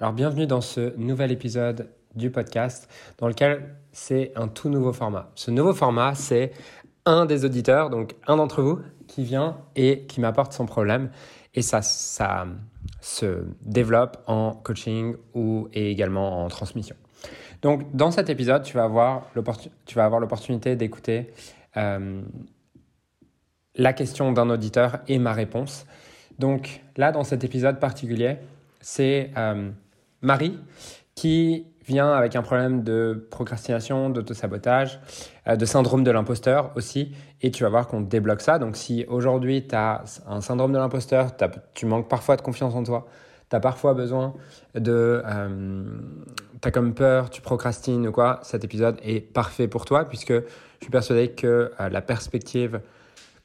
Alors bienvenue dans ce nouvel épisode du podcast dans lequel c'est un tout nouveau format. Ce nouveau format, c'est un des auditeurs, donc un d'entre vous, qui vient et qui m'apporte son problème. Et ça, ça se développe en coaching ou et également en transmission. Donc dans cet épisode, tu vas avoir l'opportunité d'écouter euh, la question d'un auditeur et ma réponse. Donc là, dans cet épisode particulier, c'est euh, Marie qui vient avec un problème de procrastination, d'autosabotage, euh, de syndrome de l'imposteur aussi. Et tu vas voir qu'on débloque ça. Donc si aujourd'hui tu as un syndrome de l'imposteur, tu manques parfois de confiance en toi, tu as parfois besoin de... Euh, tu as comme peur, tu procrastines ou quoi, cet épisode est parfait pour toi puisque je suis persuadé que euh, la perspective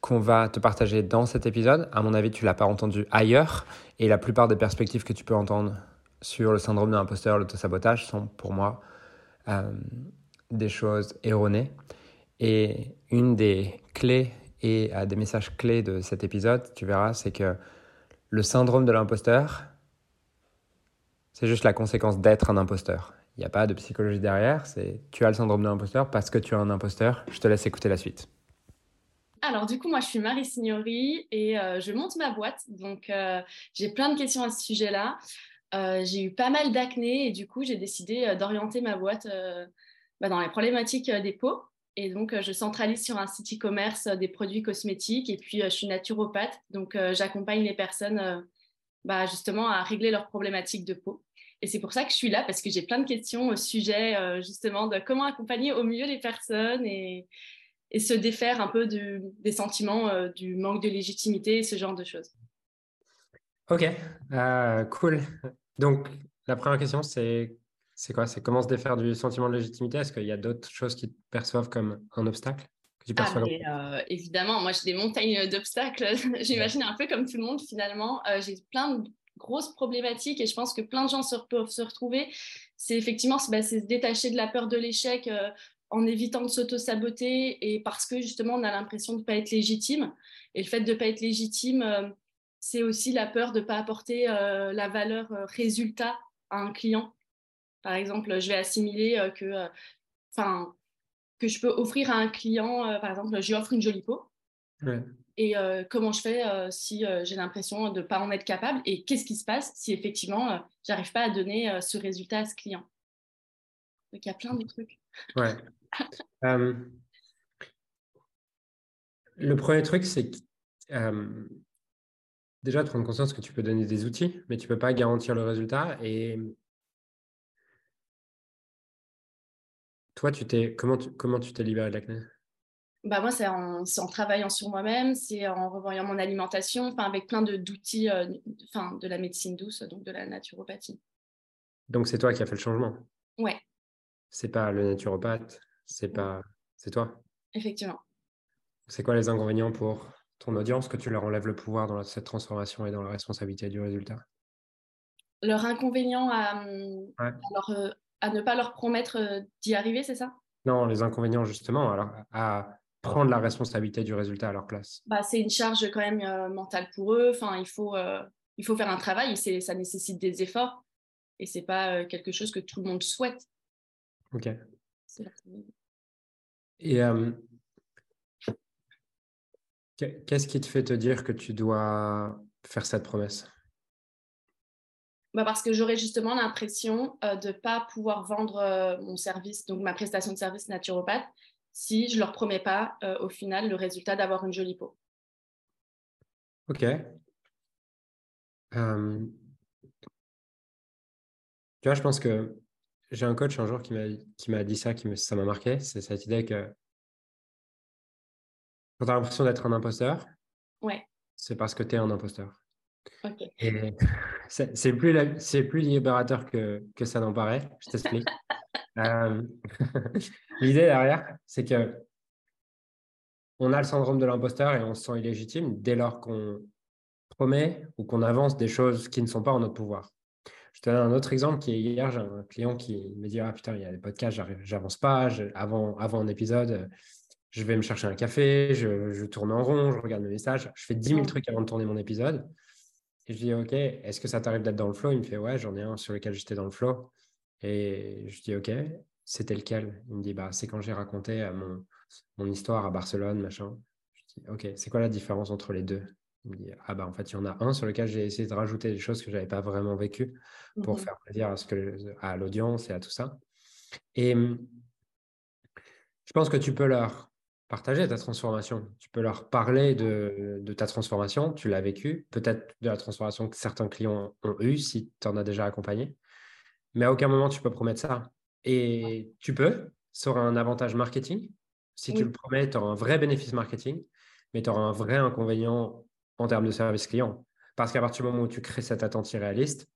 qu'on va te partager dans cet épisode, à mon avis, tu l'as pas entendu ailleurs. Et la plupart des perspectives que tu peux entendre sur le syndrome de l'imposteur, l'autosabotage sont pour moi euh, des choses erronées. Et une des clés et euh, des messages clés de cet épisode, tu verras, c'est que le syndrome de l'imposteur, c'est juste la conséquence d'être un imposteur. Il n'y a pas de psychologie derrière, c'est tu as le syndrome de l'imposteur parce que tu es un imposteur. Je te laisse écouter la suite. Alors du coup, moi je suis Marie Signori et euh, je monte ma boîte. Donc j'ai plein de questions à ce sujet-là. Euh, j'ai eu pas mal d'acné et du coup, j'ai décidé euh, d'orienter ma boîte euh, bah, dans les problématiques des peaux. Et donc, je centralise sur un site e-commerce des produits cosmétiques et puis je suis naturopathe. Donc, j'accompagne les personnes bah, justement à régler leurs problématiques de peau. Et c'est pour ça que je suis là parce que j'ai plein de questions au sujet justement de comment accompagner au mieux les personnes et, et se défaire un peu des sentiments du manque de légitimité et ce genre de choses. Ok, cool. Donc, la première question, c'est c'est quoi? C'est comment se défaire du sentiment de légitimité? Est-ce qu'il y a d'autres choses qui te perçoivent comme un obstacle que tu ah, euh, Évidemment, moi j'ai des montagnes d'obstacles. J'imagine un peu comme tout le monde finalement. Euh, j'ai plein de grosses problématiques et je pense que plein de gens se, peuvent se retrouver. C'est effectivement bah, se détacher de la peur de l'échec euh, en évitant de s'auto-saboter et parce que justement on a l'impression de ne pas être légitime. Et le fait de ne pas être légitime, c'est aussi la peur de ne pas apporter euh, la valeur euh, résultat à un client. Par exemple, je vais assimiler euh, que, enfin, que je peux offrir à un client, par exemple, je lui offre une jolie peau. Et comment je fais si j'ai l'impression de ne pas en être capable? Et qu'est-ce qui se passe si effectivement j'arrive pas à donner ce résultat à ce client? Donc il y a plein de trucs. Ouais. le premier truc, c'est que déjà de prendre conscience que tu peux donner des outils, mais tu ne peux pas garantir le résultat. Et toi, tu t'es comment tu comment tu t'es libéré de l'acné? Bah moi, c'est en, en, travaillant sur moi-même, c'est en revoyant mon alimentation, enfin avec plein d'outils, euh, enfin de la médecine douce, donc de la naturopathie. Donc c'est toi qui as fait le changement? Ouais. C'est pas le naturopathe, c'est pas, c'est toi? Effectivement. C'est quoi les inconvénients pour ton audience que tu leur enlèves le pouvoir dans cette transformation et dans la responsabilité du résultat? Leur inconvénient à, euh, à, ne pas leur promettre euh, d'y arriver, c'est ça? Non, les inconvénients justement alors, à prendre la responsabilité du résultat à leur place. Bah, c'est une charge quand même euh, mentale pour eux. Enfin, il, faut, il faut faire un travail, ça nécessite des efforts et c'est pas quelque chose que tout le monde souhaite. Ok. Et Qu'est-ce qui te fait te dire que tu dois faire cette promesse? Bah parce que j'aurais justement l'impression euh, de ne pas pouvoir vendre euh, mon service, donc ma prestation de service naturopathe, si je ne leur promets pas euh, au final le résultat d'avoir une jolie peau. Ok. Tu vois, je pense que j'ai un coach un jour qui m'a dit ça, qui ça m'a marqué, c'est cette idée que quand tu as l'impression d'être un imposteur, ouais. c'est parce que tu es un imposteur. Et c'est plus, plus libérateur que, que ça n'en paraît, je t'explique. Euh, l'idée derrière, c'est que on a le syndrome de l'imposteur et on se sent illégitime dès lors qu'on promet ou qu'on avance des choses qui ne sont pas en notre pouvoir. Je te donne un autre exemple qui est hier, j'ai un client qui me dit Ah putain, il y a des podcasts, j'avance pas, avant, avant un épisode, je vais me chercher un café, je, tourne en rond, je regarde mes messages, je fais 10 000 trucs avant de tourner mon épisode. je dis, OK, est-ce que ça t'arrive d'être dans le flow? Il me fait, ouais, j'en ai un sur lequel j'étais dans le flow. Et je dis, OK, c'était lequel? Il me dit, bah, c'est quand j'ai raconté mon, mon histoire à Barcelone, machin. Je dis, OK, c'est quoi la différence entre les deux? Il me dit, ah bah en fait, il y en a un sur lequel j'ai essayé de rajouter des choses que je n'avais pas vraiment vécues pour Mhm. faire plaisir à, ce que, à l'audience et à tout ça. Et hum, je pense que tu peux leur partager ta transformation. Tu peux leur parler de, de ta transformation. Tu l'as vécu. Peut-être de la transformation que certains clients ont eue si tu en as déjà accompagné. Mais à aucun moment, tu peux promettre ça. Et tu peux. Ça aura un avantage marketing. Si tu le promets, tu auras un vrai bénéfice marketing, mais tu auras un vrai inconvénient en termes de service client. Parce qu'à partir du moment où tu crées cette attente irréaliste,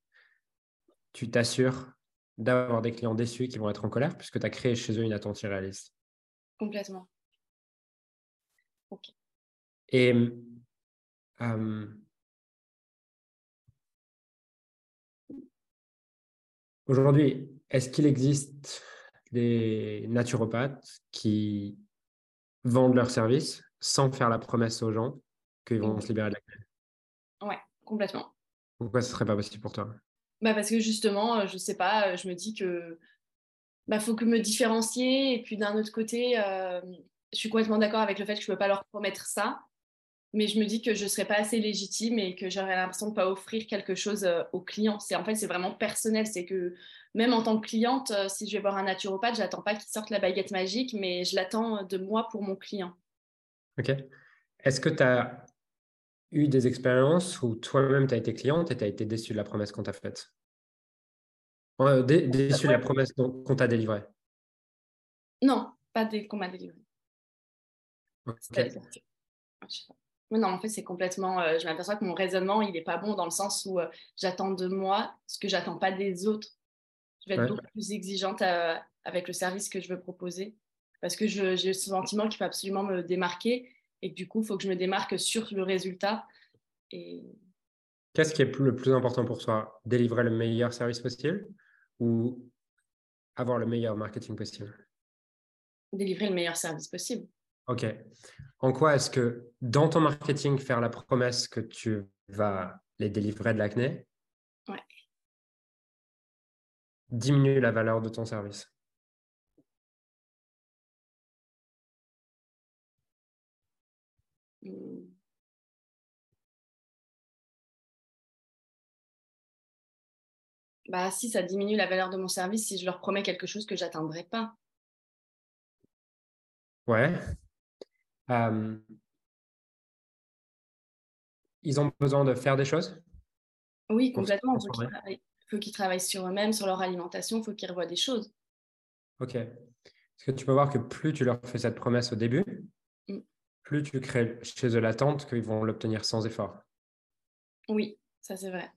tu t'assures d'avoir des clients déçus qui vont être en colère puisque tu as créé chez eux une attente irréaliste. Complètement. Ok. Et euh, aujourd'hui, est-ce qu'il existe des naturopathes qui vendent leurs services sans faire la promesse aux gens qu'ils vont se libérer de la Ouais, complètement. Pourquoi ce serait pas possible pour toi? Bah parce que justement, euh, je sais pas, euh, je me dis que bah faut que me différencier et puis d'un autre côté, euh, je suis complètement d'accord avec le fait que je peux pas leur promettre ça, mais je me dis que je serais pas assez légitime et que j'aurais l'impression de pas offrir quelque chose euh, aux clients. C'est en fait c'est vraiment personnel, c'est que même en tant que cliente, euh, si je vais voir un naturopathe, j'attends pas qu'il sorte la baguette magique, mais je l'attends de moi pour mon client. Ok. Est-ce que tu as eu des expériences où toi-même tu as été cliente et tu as été déçu de la promesse qu'on t'a faite? Euh, dé- Déçu de la promesse qu'on t'a délivrée? Non, pas dès qu'on m'a délivré. Ok. C'est-à-dire que- je sais pas. Mais non, en fait, c'est complètement. euh, je m'aperçois que mon raisonnement, il n'est pas bon dans le sens où euh, j'attends de moi ce que j'attends pas des autres. Je vais être Ouais. beaucoup plus exigeante euh, avec le service que je veux proposer parce que j'ai ce sentiment qu'il faut absolument me démarquer et que du coup, il faut que je me démarque sur le résultat. Et Qu'est-ce qui est le plus important pour toi? Délivrer le meilleur service possible ou avoir le meilleur marketing possible? Délivrer le meilleur service possible. Ok. En quoi est-ce que dans ton marketing, faire la promesse que tu vas les délivrer de l'acné Ouais. diminue la valeur de ton service? Hmm. Bah, si ça diminue la valeur de mon service, si je leur promets quelque chose que j'atteindrai pas. Ouais. Euh, ils ont besoin de faire des choses Oui, complètement. Il faut qu'ils transformer. travaillent, faut qu'ils travaillent sur eux-mêmes, sur leur alimentation, il faut qu'ils revoient des choses. Ok. Est-ce que tu peux voir que plus tu leur fais cette promesse au début, Mm. plus tu crées chez eux l'attente qu'ils vont l'obtenir sans effort Oui, ça c'est vrai.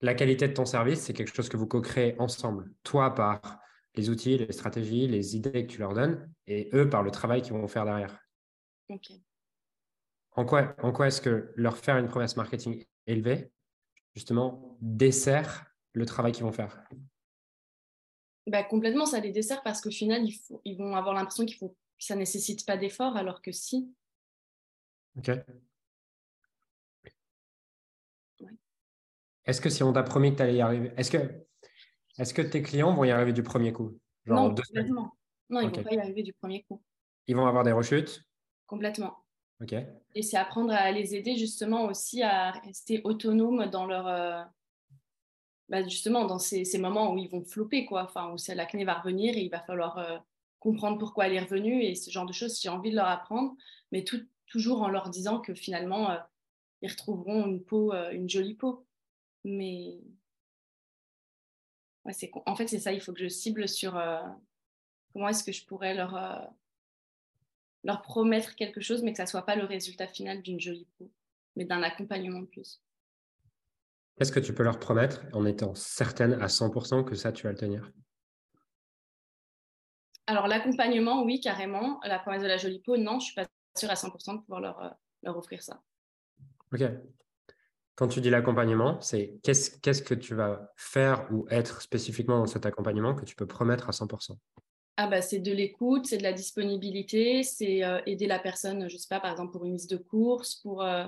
La qualité de ton service, c'est quelque chose que vous co-créez ensemble. Toi, par les outils, les stratégies, les idées que tu leur donnes, et eux, par le travail qu'ils vont faire derrière. En quoi, en quoi est-ce que leur faire une promesse marketing élevée, justement, dessert le travail qu'ils vont faire? Bah, complètement, ça les dessert parce qu'au final, faut- ils vont avoir l'impression qu'il faut, que ça nécessite pas d'effort, alors que si. Ok. Ouais. Est-ce que si on t'a promis que tu allais y arriver, est-ce que, est-ce que tes clients vont y arriver du premier coup? Genre non, complètement. Non, ils Ok. vont pas y arriver du premier coup. Ils vont avoir des rechutes? Complètement. Et c'est apprendre à les aider justement aussi à rester autonomes dans leur. euh, bah, justement, dans ces, ces moments où ils vont flopper, quoi. Enfin, où l'acné va revenir et il va falloir euh, comprendre pourquoi elle est revenue et ce genre de choses, j'ai envie de leur apprendre, mais tout, toujours en leur disant que finalement, euh, ils retrouveront une peau, une jolie peau. Mais. Ouais, en fait, c'est ça, il faut que je cible sur comment est-ce que je pourrais leur, leur promettre quelque chose, mais que ça soit pas le résultat final d'une jolie peau, mais d'un accompagnement de plus. Qu'est-ce que tu peux leur promettre en étant certaine à 100% que ça, tu vas le tenir? Alors, l'accompagnement, oui, carrément. La promesse de la jolie peau, non, je suis pas sûre à 100% de pouvoir leur, euh, leur offrir ça. Ok. Quand tu dis l'accompagnement, c'est qu'est-ce, qu'est-ce que tu vas faire ou être spécifiquement dans cet accompagnement que tu peux promettre à 100% Ah bah, c'est de l'écoute, c'est de la disponibilité, c'est euh, aider la personne, je sais pas, par exemple pour une liste de courses, pour, euh,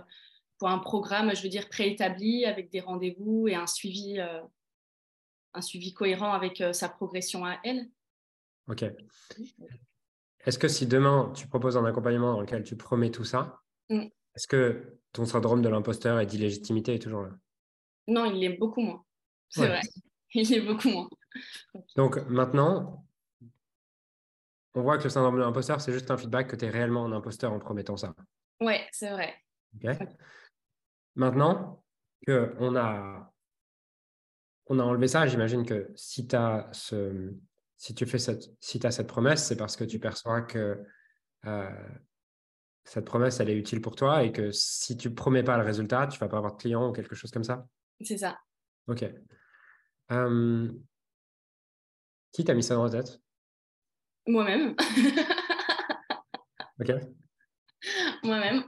pour un programme, je veux dire, préétabli avec des rendez-vous et un suivi, un suivi cohérent avec sa progression à elle. Ok. Est-ce que si demain tu proposes un accompagnement dans lequel tu promets tout ça, mm. est-ce que ton syndrome de l'imposteur et d'illégitimité est toujours là? Non, il est beaucoup moins. C'est vrai. Il est beaucoup moins. Donc maintenant, on voit que le syndrome de l'imposteur, c'est juste un feedback que tu es réellement un imposteur en promettant ça. Ouais, c'est vrai. Maintenant qu'on a, on a enlevé ça, j'imagine que si, as ce, si tu fais cette, si as cette promesse, c'est parce que tu perçois que euh, cette promesse, elle est utile pour toi et que si tu promets pas le résultat, tu vas pas avoir de client ou quelque chose comme ça. C'est ça. Ok. qui t'a mis ça dans la tête? Moi-même. ok. Moi-même.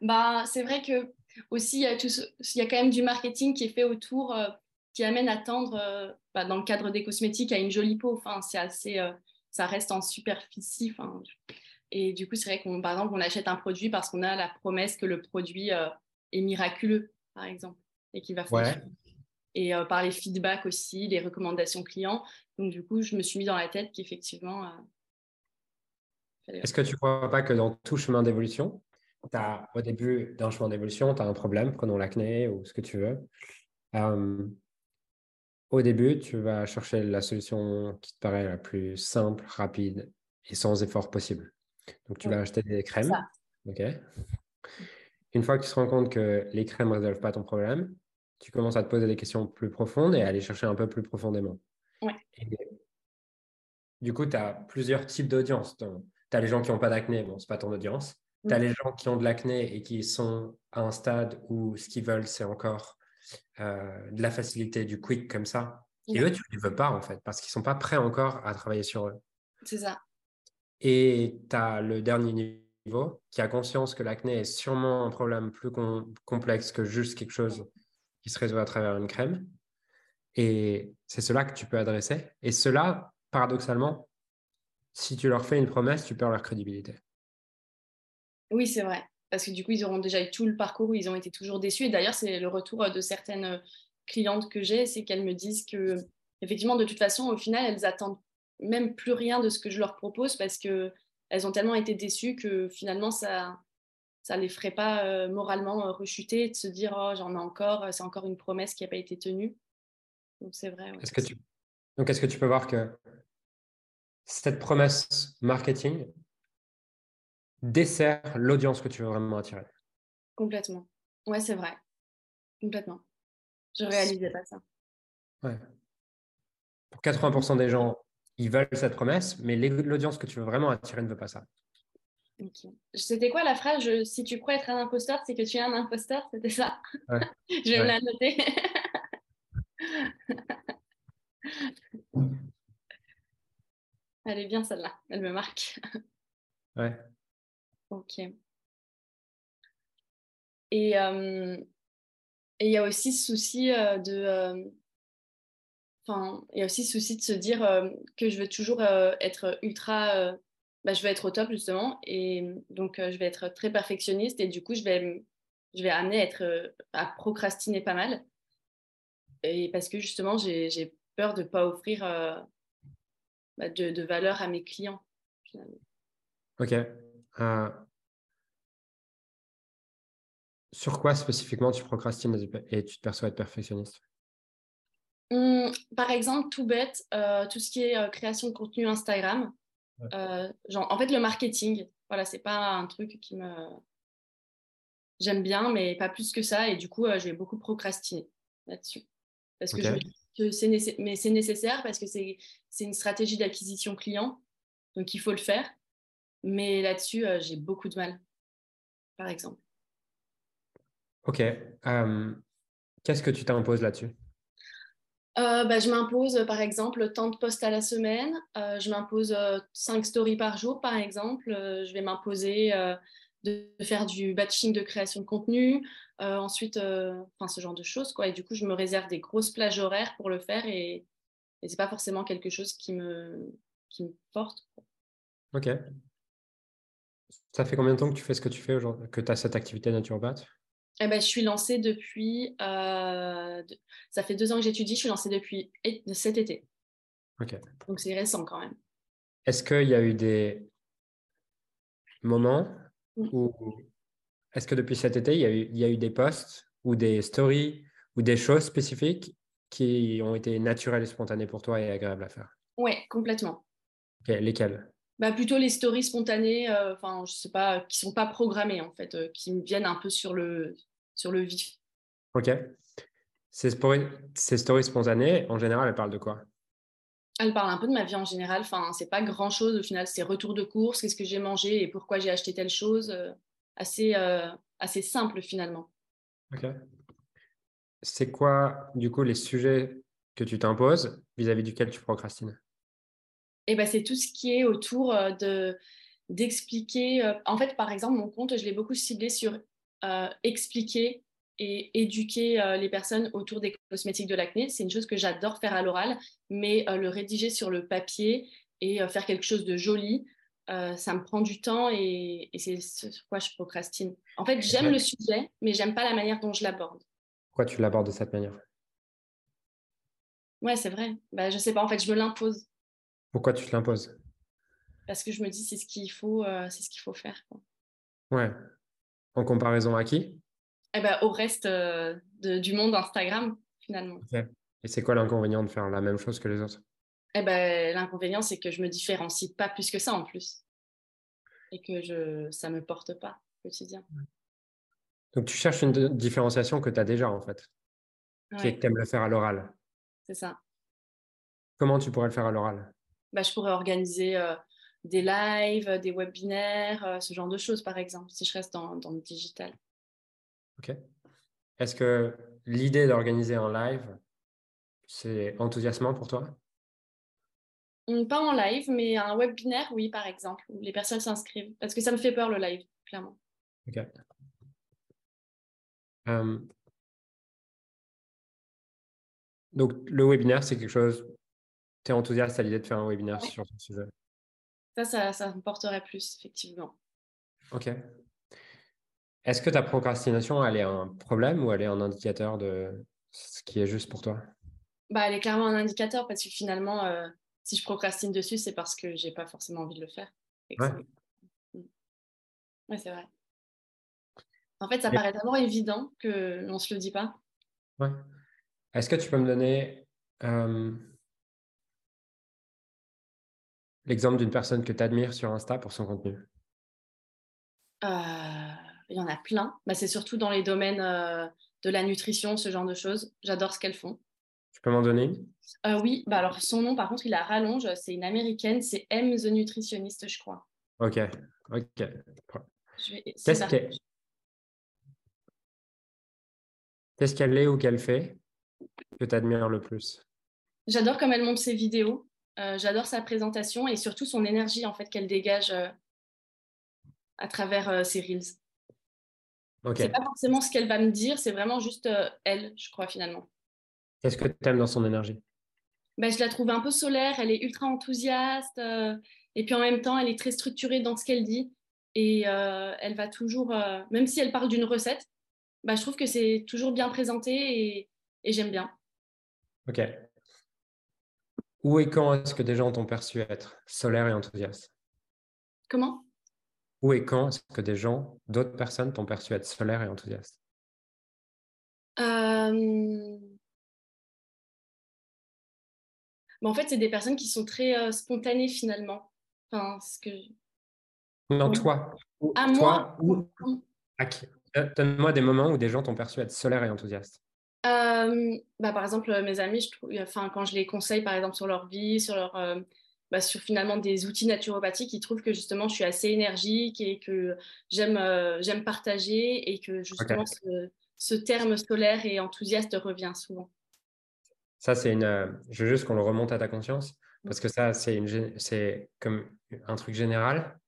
Bah, c'est vrai que aussi, il y, a il y a quand même du marketing qui est fait autour, euh, qui amène à tendre, euh, bah, dans le cadre des cosmétiques, à une jolie peau. Enfin, c'est assez, euh, ça reste en superficie. Enfin, et du coup, c'est vrai qu'on, par exemple, on achète un produit parce qu'on a la promesse que le produit est miraculeux, par exemple, et qu'il va fonctionner. Et par les feedbacks aussi, les recommandations clients. Donc, du coup, je me suis mis dans la tête qu'effectivement. Est-ce que tu ne crois pas que dans tout chemin d'évolution, as, au début d'un chemin d'évolution, tu as un problème, prenons l'acné ou ce que tu veux. au début, tu vas chercher la solution qui te paraît la plus simple, rapide et sans effort possible. Donc, tu vas acheter des crèmes. OK? Une fois que tu te rends compte que les crèmes ne résolvent pas ton problème, tu commences à te poser des questions plus profondes et à aller chercher un peu plus profondément. du coup, tu as plusieurs types d'audience. Tu as les gens qui n'ont pas d'acné, bon, ce n'est pas ton audience. Tu as les gens qui ont de l'acné et qui sont à un stade où ce qu'ils veulent, c'est encore euh, de la facilité, du quick comme ça. Et eux, tu ne les veux pas en fait, parce qu'ils ne sont pas prêts encore à travailler sur eux. C'est ça. Et tu as le dernier niveau qui a conscience que l'acné est sûrement un problème plus complexe que juste quelque chose se résout à travers une crème. Et c'est cela que tu peux adresser. Et cela, paradoxalement, si tu leur fais une promesse, tu perds leur crédibilité. Oui, c'est vrai. Parce que du coup, ils auront déjà eu tout le parcours où ils ont été toujours déçus. Et d'ailleurs, c'est le retour de certaines clientes que j'ai, c'est qu'elles me disent que, effectivement, de toute façon, au final, elles attendent même plus rien de ce que je leur propose parce que elles ont tellement été déçues que finalement ça ça les ferait pas euh, moralement euh, rechuter de se dire oh j'en ai encore c'est encore une promesse qui n'a pas été tenue. Donc c'est vrai est-ce que tu donc est-ce que tu peux voir que cette promesse marketing dessert l'audience que tu veux vraiment attirer? Complètement. Ouais c'est vrai. Complètement. Je réalisais pas ça. Ouais. Pour 80% des gens ils veulent cette promesse, mais l'audience que tu veux vraiment attirer ne veut pas ça. C'était quoi la phrase Si tu crois être un imposteur, c'est que tu es un imposteur C'était ça? Je vais me la noter. Elle est bien celle-là, elle me marque. Ouais. Ok. Et euh, il y a aussi ce souci euh, de, euh, il y a aussi ce souci de se dire que je veux toujours être ultra. Bah, je veux être au top, justement. Et donc, je vais être très perfectionniste. Et du coup, je vais, je vais amener à, être, à procrastiner pas mal. Et parce que, justement, j'ai peur de ne pas offrir bah, de, de, valeur à mes clients, finalement. Ok. Sur quoi spécifiquement tu procrastines et tu te perçois être perfectionniste? Mmh, par exemple, tout bête, tout ce qui est création de contenu Instagram. Euh, genre, en fait, le marketing, voilà, c'est pas un truc qui me. J'aime bien, mais pas plus que ça. Et du coup, je vais beaucoup procrastiner là-dessus. Parce que, que c'est mais c'est nécessaire parce que c'est une stratégie d'acquisition client. Donc, il faut le faire. Mais là-dessus, j'ai beaucoup de mal, par exemple. Ok. Qu'est-ce que tu t'imposes là-dessus? Euh, bah, je m'impose par exemple tant de posts à la semaine, euh, je m'impose 5 euh, stories par jour par exemple, je vais m'imposer de faire du batching de création de contenu, ensuite enfin ce genre de choses quoi et du coup je me réserve des grosses plages horaires pour le faire et, et c'est pas forcément quelque chose qui me qui me porte. Ok. Ça fait combien de temps que tu fais ce que tu fais aujourd'hui, que tu as cette activité naturopathe? Eh ben, Je suis lancée depuis... Euh, ça fait deux ans que j'étudie, je suis lancée depuis cet été. Donc c'est récent quand même. Est-ce qu'il y a eu des moments où... Est-ce que depuis cet été, il y, a eu, il y a eu des posts ou des stories ou des choses spécifiques qui ont été naturelles et spontanées pour toi et agréables à faire? Oui, complètement. lesquelles? Bah, plutôt les stories spontanées, euh, enfin, je sais pas, qui sont pas programmées en fait, euh, qui me viennent un peu sur le, sur le vif. Ok. Ces, stories spontanées, en général, elles parlent de quoi? Elles parlent un peu de ma vie en général. Enfin, c'est pas grand chose au final. C'est retour de course, qu'est-ce que j'ai mangé et pourquoi j'ai acheté telle chose. Euh, assez, assez simple finalement. Ok. C'est quoi, du coup, les sujets que tu t'imposes vis-à-vis duquel tu procrastines? Eh ben, c'est tout ce qui est autour de d'expliquer. en fait, par exemple, mon compte, je l'ai beaucoup ciblé sur expliquer et éduquer les personnes autour des cosmétiques de l'acné. C'est une chose que j'adore faire à l'oral, mais le rédiger sur le papier et faire quelque chose de joli, ça me prend du temps et, c'est sur quoi je procrastine. En fait, j'aime le sujet, mais j'aime pas la manière dont je l'aborde. Pourquoi tu l'abordes de cette manière? Ouais, c'est vrai. Bah, je sais pas, en fait, je me l'impose. Pourquoi tu te l'imposes? Parce que je me dis c'est ce qu'il faut, euh, c'est ce qu'il faut faire. Quoi. Ouais. En comparaison à qui? Eh ben, Au reste euh, du monde Instagram, finalement. Et c'est quoi l'inconvénient de faire la même chose que les autres? Eh ben, L'inconvénient, c'est que je me différencie pas plus que ça en plus. Et que je, ça me porte pas au quotidien. Donc tu cherches une différenciation que tu as déjà en fait. Qui est que tu aimes le faire à l'oral. C'est ça. Comment tu pourrais le faire à l'oral? Bah, je pourrais organiser euh, des lives, des webinaires, euh, ce genre de choses, par exemple, si je reste dans, dans le digital. OK. Est-ce que l'idée d'organiser un live, c'est enthousiasmant pour toi? Mmh, Pas en live, mais un webinaire, oui, par exemple, où les personnes s'inscrivent. Parce que ça me fait peur, le live, clairement. OK. Donc, le webinaire, c'est quelque chose tu es enthousiaste à l'idée de faire un webinaire sur ce sujet Ça, ça, ça me porterait plus, effectivement. Ok. Est-ce que ta procrastination, elle est un problème ou elle est un indicateur de ce qui est juste pour toi? Bah, Elle est clairement un indicateur parce que finalement, euh, si je procrastine dessus, c'est parce que j'ai pas forcément envie de le faire. Ouais, ouais c'est vrai. En fait, ça paraît tellement évident qu'on ne se le dit pas. Ouais. Est-ce que tu peux me donner euh, l'exemple d'une personne que tu admires sur Insta pour son contenu? Euh, Il y en a plein. Bah, c'est surtout dans les domaines euh, de la nutrition, ce genre de choses. J'adore ce qu'elles font. Tu peux m'en donner euh, Oui, bah, alors son nom, par contre, il a rallonge. C'est une américaine. C'est M The Nutritionniste, je crois. Ok. Ok. Qu'est-ce qu'elle est ou qu'elle fait que tu admires le plus? J'adore comme elle monte ses vidéos. Euh, j'adore sa présentation et surtout son énergie en fait qu'elle dégage euh, à travers euh, ses reels. Okay. C'est pas forcément ce qu'elle va me dire, c'est vraiment juste elle, je crois finalement. Qu'est-ce que tu aimes dans son énergie? Ben, Je la trouve un peu solaire, elle est ultra enthousiaste et puis en même temps elle est très structurée dans ce qu'elle dit et elle va toujours, même si elle parle d'une recette, ben, je trouve que c'est toujours bien présenté et, et j'aime bien. Ok. Où et quand est-ce que des gens t'ont perçu être solaire et enthousiaste? Comment? Où et quand est-ce que des gens, d'autres personnes t'ont perçu être solaire et enthousiaste? Euh... en fait, c'est des personnes qui sont très euh, spontanées finalement. Enfin, ce que... Non, toi. À toi, moi Donne-moi des moments où des gens t'ont perçu être solaire et enthousiaste. Euh, bah, par exemple, mes amis, je trouve, enfin, quand je les conseille, par exemple, sur leur vie, sur, leur, euh, bah, sur finalement des outils naturopathiques, ils trouvent que justement, je suis assez énergique et que j'aime euh, j'aime partager et que justement, ce, terme solaire et enthousiaste revient souvent. Ça, c'est une. Je veux juste qu'on le remonte à ta conscience parce que ça, c'est comme un truc général.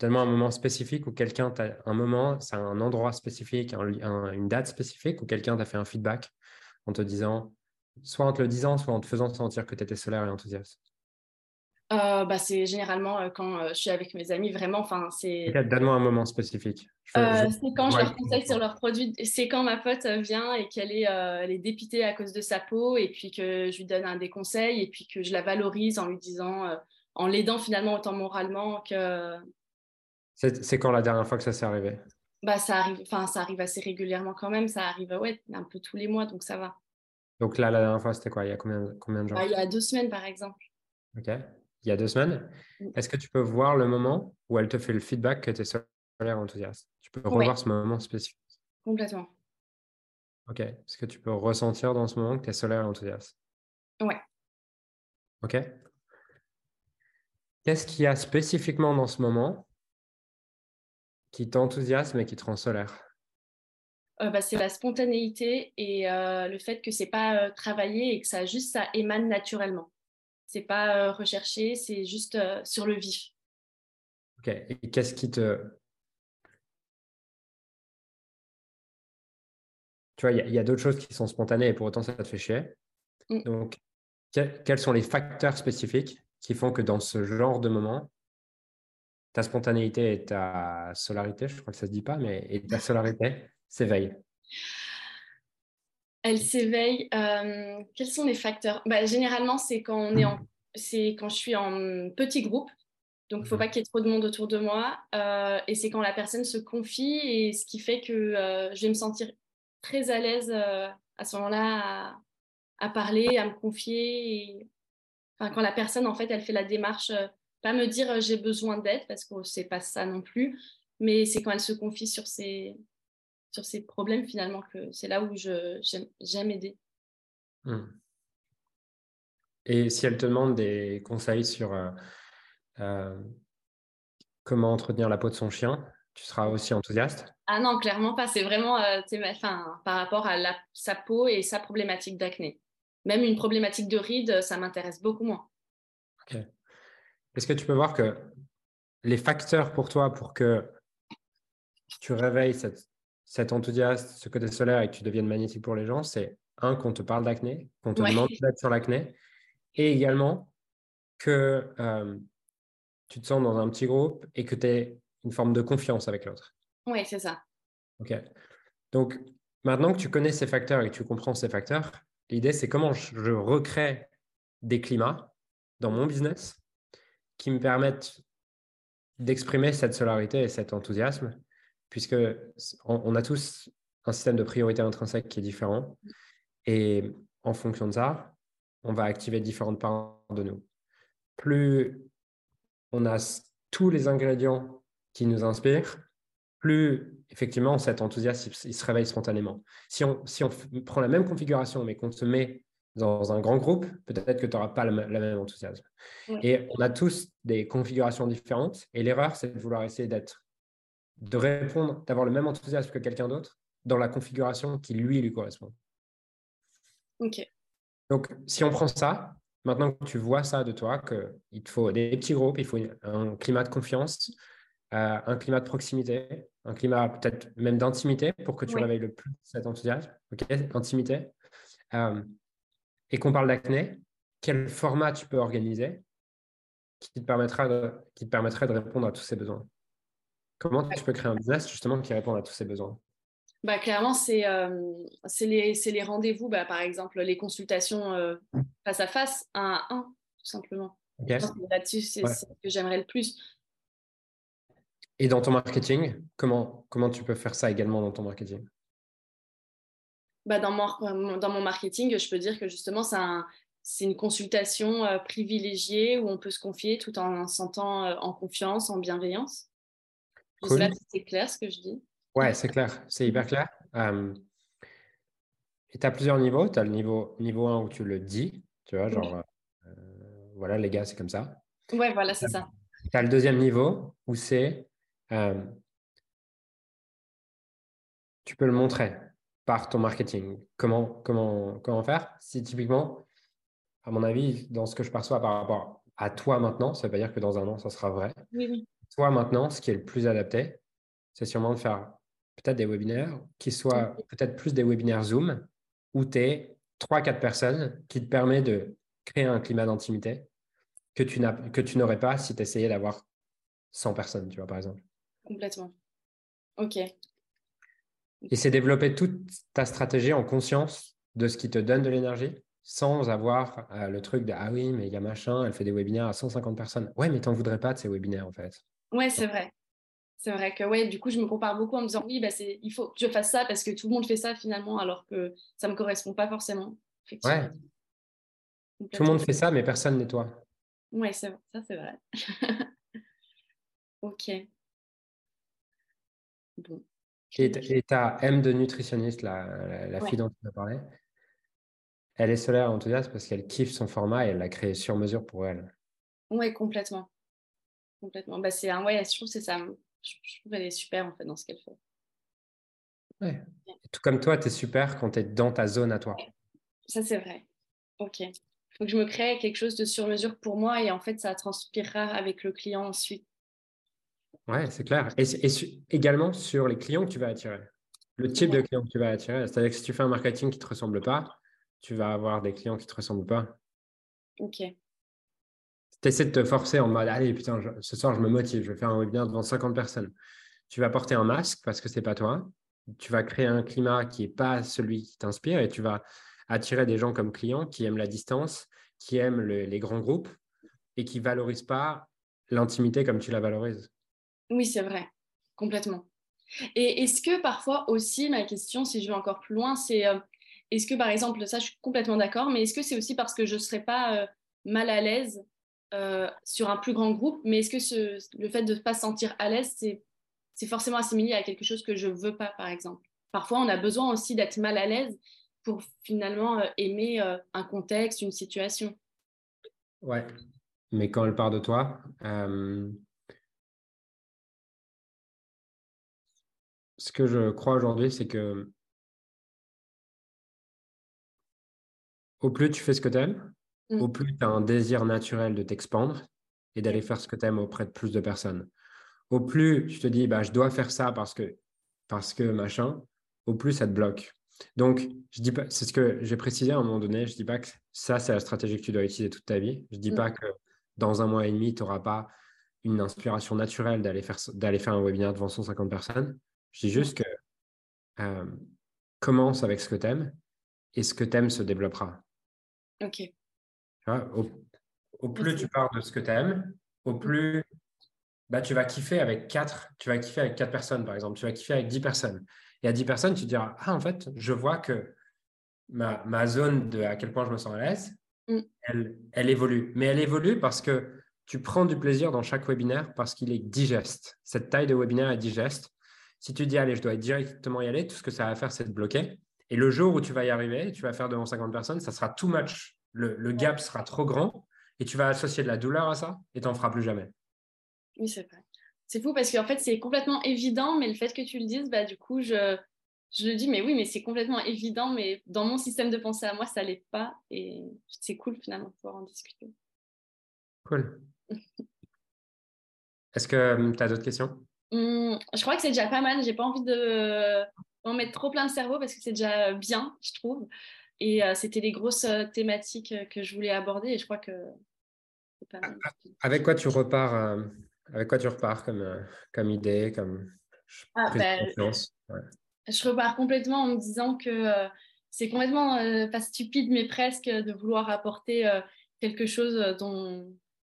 Donne-moi un moment spécifique où quelqu'un t'a un moment, c'est un endroit spécifique, une date spécifique où quelqu'un t'a fait un feedback en te disant, soit en te le disant, soit en te faisant sentir que tu étais solaire et enthousiaste euh, bah, C'est généralement euh, quand euh, je suis avec mes amis, vraiment. Enfin, c'est. Donne-moi un moment spécifique. c'est quand je leur conseille sur leurs produits. C'est quand ma pote vient et qu'elle est, elle est dépitée à cause de sa peau et puis que je lui donne un des conseils et puis que je la valorise en lui disant, en l'aidant finalement autant moralement que. C'est quand la dernière fois que ça s'est arrivé? Bah, ça arrive, ça arrive assez régulièrement quand même. Ça arrive, ouais, un peu tous les mois, donc ça va. Donc là, la dernière fois, c'était quoi? Il y a combien, combien de jours? Bah, Il y a deux semaines, par exemple. Ok. Il y a deux semames. Est-ce que tu peux voir le moment où elle te fait le feedback que tu es solaire enthousiaste? Tu peux revoir ce moment spécifique Complètement. Ok. Est-ce que tu peux ressentir dans ce moment que tu es solaire et enthousiaste? Ouais. Ok. Qu'est-ce qu'il y a spécifiquement dans ce moment qui t'enthousiasme et qui te rend solaire? Euh, bah, c'est la spontanéité et euh, le fait que c'est pas euh, travaillé et que ça juste ça émane naturellement. C'est pas recherché, c'est juste sur le vif. Ok. Et qu'est-ce qui te Tu vois, il y a, d'autres choses qui sont spontanées et pour autant ça te fait chier. Mm. Donc, quels sont les facteurs spécifiques qui font que dans ce genre de moment, ta spontanéité et ta solarité, je crois que ça se dit pas, mais et ta solarité s'éveille Elle s'éveille. Euh, quels sont les facteurs? Bah, Généralement, c'est quand on est en, c'est quand je suis en petit groupe. Donc, il ne faut mhm. pas qu'il y ait trop de monde autour de moi. Euh, et c'est quand la personne se confie et ce qui fait que euh, je vais me sentir très à l'aise à ce moment-là à, parler, à me confier. Enfin, quand la personne, en fait, elle fait la démarche pas me dire euh, j'ai besoin d'aide parce que c'est pas ça non plus, mais c'est quand elle se confie sur ses, sur ses problèmes finalement que c'est là où j'aime aider. Hmm. Et si elle te demande des conseils sur euh, euh, comment entretenir la peau de son chien, tu seras aussi enthousiaste? Ah non, clairement pas. C'est vraiment enfin, par rapport à la, sa peau et sa problématique d'acné. Même une problématique de rides, ça m'intéresse beaucoup moins. Ok. Est-ce que tu peux voir que les facteurs pour toi pour que tu réveilles cet enthousiasme, ce côté solaire et que tu deviennes magnétique pour les gens, c'est un, qu'on te parle d'acné, qu'on te demande d'être sur l'acné, et également que euh, tu te sens dans un petit groupe et que tu aies une forme de confiance avec l'autre. Oui, c'est ça. OK. Donc, maintenant que tu connais ces facteurs et que tu comprends ces facteurs, l'idée, c'est comment je recrée des climats dans mon business qui me permettent d'exprimer cette solarité et cet enthousiasme, puisque on, a tous un système de priorité intrinsèque qui est différent. Et en fonction de ça, on va activer différentes parts de nous. Plus on a tous les ingrédients qui nous inspirent, plus effectivement cet enthousiasme il, se réveille spontanément. Si on, si on prend la même configuration mais qu'on se met dans un grand groupe, peut-être que tu n'auras pas le, même enthousiasme. Et on a tous des configurations différentes. Et l'erreur, c'est de vouloir essayer d'être, de répondre, d'avoir le même enthousiasme que quelqu'un d'autre dans la configuration qui lui lui correspond. Ok. Donc, si on prend ça, maintenant que tu vois ça de toi, qu'il te faut des petits groupes, il faut un climat de confiance, euh, un climat de proximité, un climat peut-être même d'intimité pour que tu réveilles le plus cet enthousiasme. Ok, intimité. Euh, et qu'on parle d'acné, quel format tu peux organiser qui te, permettra de, qui te permettrait de répondre à tous ces besoins? Comment tu peux créer un business justement qui répond à tous ces besoins? Bah, Clairement, c'est euh, les, les rendez-vous, bah, par exemple, les consultations euh, face à face, un à un, tout simplement. Là-dessus, c'est ce que j'aimerais le plus. Et dans ton marketing, comment, comment tu peux faire ça également dans ton marketing? Bah, dans, mon, dans mon marketing, je peux dire que justement, c'est une consultation euh, privilégiée où on peut se confier tout en sentant euh, en confiance, en bienveillance. Je sais pas si c'est clair ce que je dis. Ouais, c'est clair, c'est hyper clair. et tu as plusieurs niveaux. Tu as le niveau, niveau 1 où tu le dis, tu vois, genre, euh, voilà, les gars, c'est comme ça. Ouais, voilà, c'est ça. Tu as le deuxième niveau où c'est, tu peux le montrer par ton marketing. Comment, comment, comment faire? Si typiquement, à mon avis, dans ce que je perçois par rapport à toi maintenant, ça veut pas dire que dans un an, ça sera vrai. Oui, Toi maintenant, ce qui est le plus adapté, c'est sûrement de faire peut-être des webinaires qui soient peut-être plus des webinaires Zoom où tu es 3-4 personnes qui te permet de créer un climat d'intimité, que tu n'as que tu n'aurais pas si tu essayais d'avoir 100 personnes, tu vois, par exemple. Complètement. Ok. Et c'est développer toute ta stratégie en conscience de ce qui te donne de l'énergie sans avoir euh, le truc de ah oui, mais il y a machin, elle fait des webinaires à 150 personnes. Ouais, mais t'en voudrais pas de ces webinaires en fait. Ouais, c'est vrai. C'est vrai que ouais, du coup, je me compare beaucoup en me disant oui, bah, c'est, il faut que je fasse ça parce que tout le monde fait ça finalement, alors que ça me correspond pas forcément. Ouais. Tout le monde fait ça, mais personne n'est toi. Ouais, ça c'est vrai. ok. Bon. Et ta M de nutritionniste, la, la, fille dont tu as parlé, elle est solaire enthousiaste parce qu'elle kiffe son format et elle l'a créé sur mesure pour elle. Oui, complètement. Complètement. Bah, c'est un, ouais, je trouve c'est ça. Je, trouve qu'elle est super en fait dans ce qu'elle fait. Ouais. tout comme toi, tu es super quand tu es dans ta zone à toi. Ça, c'est vrai. Ok. Que je me crée quelque chose de sur mesure pour moi et en fait, ça transpirera avec le client ensuite. Ouais, c'est clair. Et, également sur les clients que tu vas attirer. Le type de client que tu vas attirer. C'est-à-dire que si tu fais un marketing qui ne te ressemble pas, tu vas avoir des clients qui ne te ressemblent pas. Ok. Tu essaies de te forcer en mode Allez, putain, ce soir, je me motive, je vais faire un webinaire devant 50 personnes. Tu vas porter un masque parce que ce n'est pas toi. Tu vas créer un climat qui n'est pas celui qui t'inspire et tu vas attirer des gens comme clients qui aiment la distance, qui aiment les grands groupes et qui ne valorisent pas l'intimité comme tu la valorises. Oui, c'est vrai, complètement. Et est-ce que parfois aussi, ma question, si je vais encore plus loin, c'est euh, est-ce que par exemple, ça je suis complètement d'accord, mais est-ce que c'est aussi parce que je ne serais pas euh, mal à l'aise euh, sur un plus grand groupe, mais est-ce que le fait de ne pas se sentir à l'aise, c'est forcément assimilé à quelque chose que je ne veux pas, par exemple? Parfois, on a besoin aussi d'être mal à l'aise pour finalement aimer un contexte, une situation. Ouais, mais quand elle part de toi, ce que je crois aujourd'hui, c'est que au plus tu fais ce que tu aimes, mmh. au plus tu as un désir naturel de t'expandre et d'aller faire ce que tu aimes auprès de plus de personnes. Au plus tu te dis, bah, je dois faire ça parce que, parce que machin, au plus ça te bloque. Donc, je dis pas, c'est ce que j'ai précisé à un moment donné, je ne dis pas que ça, c'est la stratégie que tu dois utiliser toute ta vie. Je ne dis mmh. pas que dans un mois et demi, tu n'auras pas une inspiration naturelle d'aller faire, d'aller faire un webinaire devant 150 personnes. Je dis juste que euh, commence avec ce que tu aimes et ce que tu aimes se développera. Ok. au, plus tu pars de ce que tu aimes, au plus bah, tu vas kiffer avec quatre, tu vas kiffer avec quatre personnes, par exemple, tu vas kiffer avec dix personnes. Et à dix personnes, tu te diras, ah, en fait, je vois que ma, ma zone de à quel point je me sens à l'aise, mm. elle, elle évolue. Mais elle évolue parce que tu prends du plaisir dans chaque webinaire parce qu'il est digeste. Cette taille de webinaire est digeste. Si tu dis, allez, je dois directement y aller, tout ce que ça va faire, c'est te bloquer. Et le jour où tu vas y arriver, tu vas faire devant 50 personnes, ça sera too much. Le, gap sera trop grand et tu vas associer de la douleur à ça et tu n'en feras plus jamais. Oui, c'est vrai. C'est fou parce qu'en fait, c'est complètement évident, mais le fait que tu le dises, bah, du coup, je, je le dis, mais oui, mais c'est complètement évident, mais dans mon système de pensée à moi, ça l'est pas. Et c'est cool finalement de pouvoir en discuter. Cool. Est-ce que hum, tu as d'autres questions? Mmh, je crois que c'est déjà pas mal. J'ai pas envie de en mettre trop plein le cerveau parce que c'est déjà bien, je trouve. Et euh, c'était les grosses euh, thématiques euh, que je voulais aborder et je crois que c'est pas mal. Avec quoi tu repars Avec quoi tu repars comme, comme idée, comme ah, ben, Je repars complètement en me disant que c'est complètement pas stupide mais presque de vouloir apporter quelque chose dont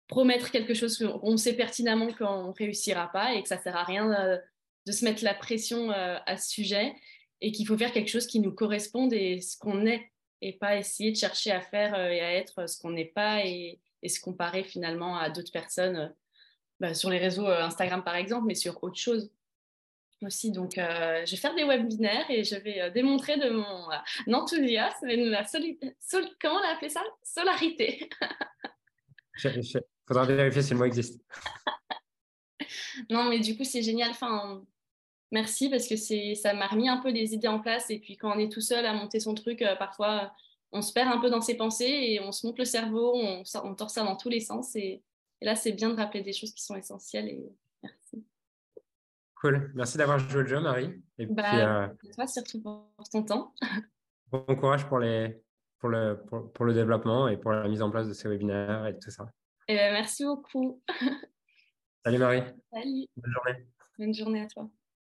promettre quelque chose qu'on sait pertinemment qu'on ne réussira pas et que ça sert à rien euh, de, se mettre la pression euh, à ce sujet et qu'il faut faire quelque chose qui nous corresponde et ce qu'on est et pas essayer de chercher à faire euh, et à être ce qu'on n'est pas et, se comparer finalement à d'autres personnes bah, sur les réseaux Instagram par exemple, mais sur autre chose aussi. Donc, je vais faire des webinaires et je vais démontrer de mon enthousiasme et de ma comment on appelé ça? Solarité. Faudra vérifier si le mot existe. non, mais du coup, c'est génial. Enfin, merci parce que ça m'a remis un peu des idées en place. Et puis, quand on est tout seul à monter son truc, euh, parfois, on se perd un peu dans ses pensées et on se monte le cerveau, on, on tord ça dans tous les sens. Et, là, c'est bien de rappeler des choses qui sont essentielles. Et merci. Cool. Merci d'avoir joué le jeu, Marie. Et bah, puis, euh, toi, surtout pour ton temps. Bon courage pour, les, pour, le, pour, pour, le développement et pour la mise en place de ces webinaires et tout ça. Merci beaucoup. Salut Marie. Salut. Bonne journée. Bonne journée à toi.